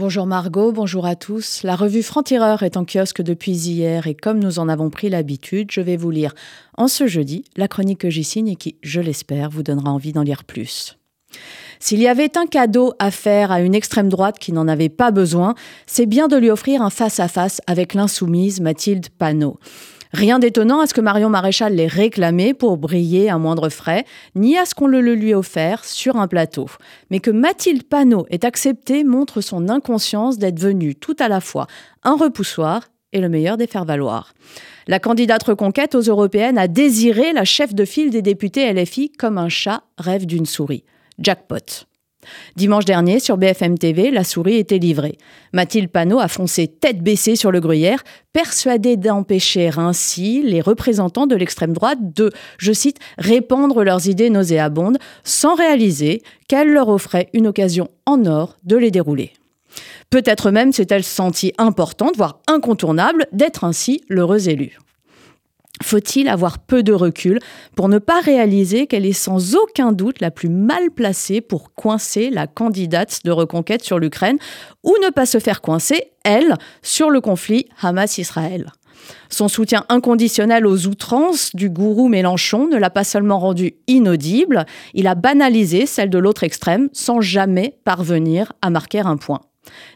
Bonjour Margot, bonjour à tous. La revue Franc-Tireur est en kiosque depuis hier et comme nous en avons pris l'habitude, je vais vous lire en ce jeudi la chronique que j'y signe et qui, je l'espère, vous donnera envie d'en lire plus. S'il y avait un cadeau à faire à une extrême droite qui n'en avait pas besoin, c'est bien de lui offrir un face-à-face -face avec l'insoumise Mathilde Panot. Rien d'étonnant à ce que Marion Maréchal l'ait réclamé pour briller à moindre frais, ni à ce qu'on le, lui ait offert sur un plateau. Mais que Mathilde Panot ait accepté montre son inconscience d'être venue tout à la fois un repoussoir et le meilleur des faire-valoir. La candidate reconquête aux européennes a désiré la chef de file des députés LFI comme un chat rêve d'une souris. Jackpot. Dimanche dernier, sur BFM TV, la souris était livrée. Mathilde Panot a foncé tête baissée sur le gruyère, persuadée d'empêcher ainsi les représentants de l'extrême droite de, je cite, répandre leurs idées nauséabondes, sans réaliser qu'elle leur offrait une occasion en or de les dérouler. Peut-être même s'est-elle sentie importante, voire incontournable, d'être ainsi l'heureuse élue. Faut-il avoir peu de recul pour ne pas réaliser qu'elle est sans aucun doute la plus mal placée pour coincer la candidate de reconquête sur l'Ukraine ou ne pas se faire coincer, elle, sur le conflit Hamas-Israël? Son soutien inconditionnel aux outrances du gourou Mélenchon ne l'a pas seulement rendue inaudible, il a banalisé celle de l'autre extrême sans jamais parvenir à marquer un point.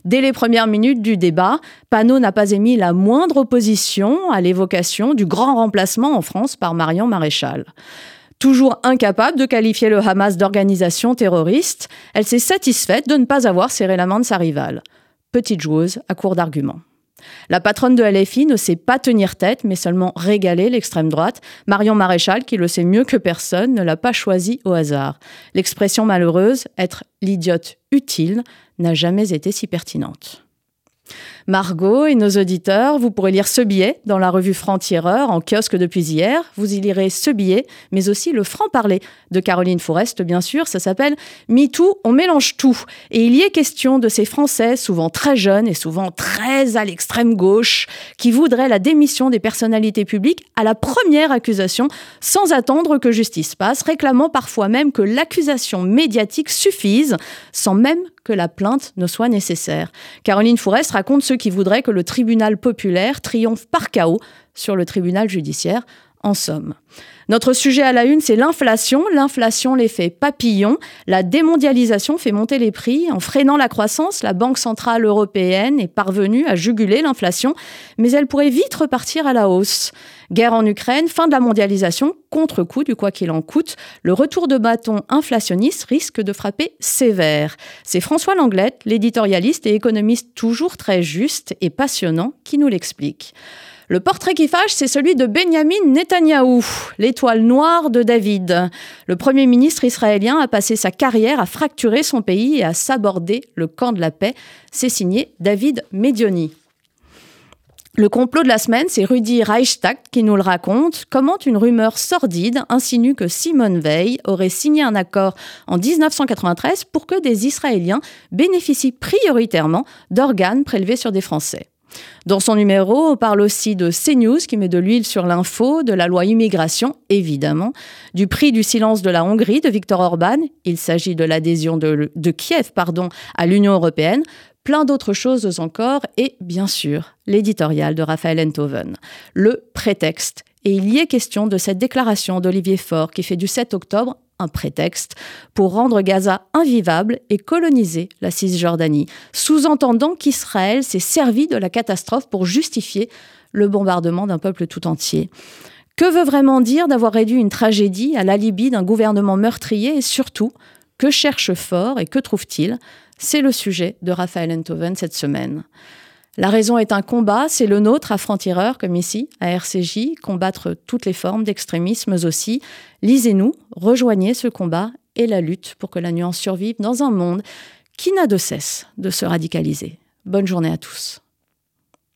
Dès les premières minutes du débat, Panot n'a pas émis la moindre opposition à l'évocation du grand remplacement en France par Marion Maréchal. Toujours incapable de qualifier le Hamas d'organisation terroriste, elle s'est satisfaite de ne pas avoir serré la main de sa rivale. Petite joueuse à court d'arguments. La patronne de LFI ne sait pas tenir tête, mais seulement régaler l'extrême droite. Marion Maréchal, qui le sait mieux que personne, ne l'a pas choisi au hasard. L'expression malheureuse, être l'idiote utile, n'a jamais été si pertinente. Margot et nos auditeurs, vous pourrez lire ce billet dans la revue Franc-Tireur en kiosque depuis hier. Vous y lirez ce billet, mais aussi le franc-parler de Caroline Forest, bien sûr. Ça s'appelle MeToo, on mélange tout. Et il y est question de ces Français, souvent très jeunes et souvent très à l'extrême gauche, qui voudraient la démission des personnalités publiques à la première accusation, sans attendre que justice passe, réclamant parfois même que l'accusation médiatique suffise, sans même que la plainte ne soit nécessaire. Caroline Forest raconte ceux qui voudraient que le tribunal populaire triomphe par chaos sur le tribunal judiciaire. En somme, notre sujet à la une, c'est l'inflation. L'inflation, l'effet papillon. La démondialisation fait monter les prix. En freinant la croissance, la Banque centrale européenne est parvenue à juguler l'inflation, mais elle pourrait vite repartir à la hausse. Guerre en Ukraine, fin de la mondialisation, contre-coup du quoi qu'il en coûte, le retour de bâton inflationniste risque de frapper sévère. C'est François Langlette, l'éditorialiste et économiste toujours très juste et passionnant, qui nous l'explique. Le portrait qui fâche, c'est celui de Benjamin Netanyahou, l'étoile noire de David. Le Premier ministre israélien a passé sa carrière à fracturer son pays et à s'aborder le camp de la paix. C'est signé David Medioni. Le complot de la semaine, c'est Rudy Reichstag qui nous le raconte. Comment une rumeur sordide insinue que Simone Veil aurait signé un accord en 1993 pour que des Israéliens bénéficient prioritairement d'organes prélevés sur des Français. Dans son numéro, on parle aussi de CNews qui met de l'huile sur l'info, de la loi immigration, évidemment, du prix du silence de la Hongrie de Viktor Orban, il s'agit de l'adhésion de, Kiev pardon, à l'Union européenne, plein d'autres choses encore, et bien sûr, l'éditorial de Raphaël Enthoven, le prétexte. Et il y est question de cette déclaration d'Olivier Faure qui fait du 7 octobre un prétexte pour rendre Gaza invivable et coloniser la Cisjordanie, sous-entendant qu'Israël s'est servi de la catastrophe pour justifier le bombardement d'un peuple tout entier. Que veut vraiment dire d'avoir réduit une tragédie à l'alibi d'un gouvernement meurtrier et surtout, que cherche Fort et que trouve-t-il? C'est le sujet de Raphaël Enthoven cette semaine. La raison est un combat, c'est le nôtre à franc-tireur, comme ici, à RCJ, combattre toutes les formes d'extrémisme aussi. Lisez-nous, rejoignez ce combat et la lutte pour que la nuance survive dans un monde qui n'a de cesse de se radicaliser. Bonne journée à tous.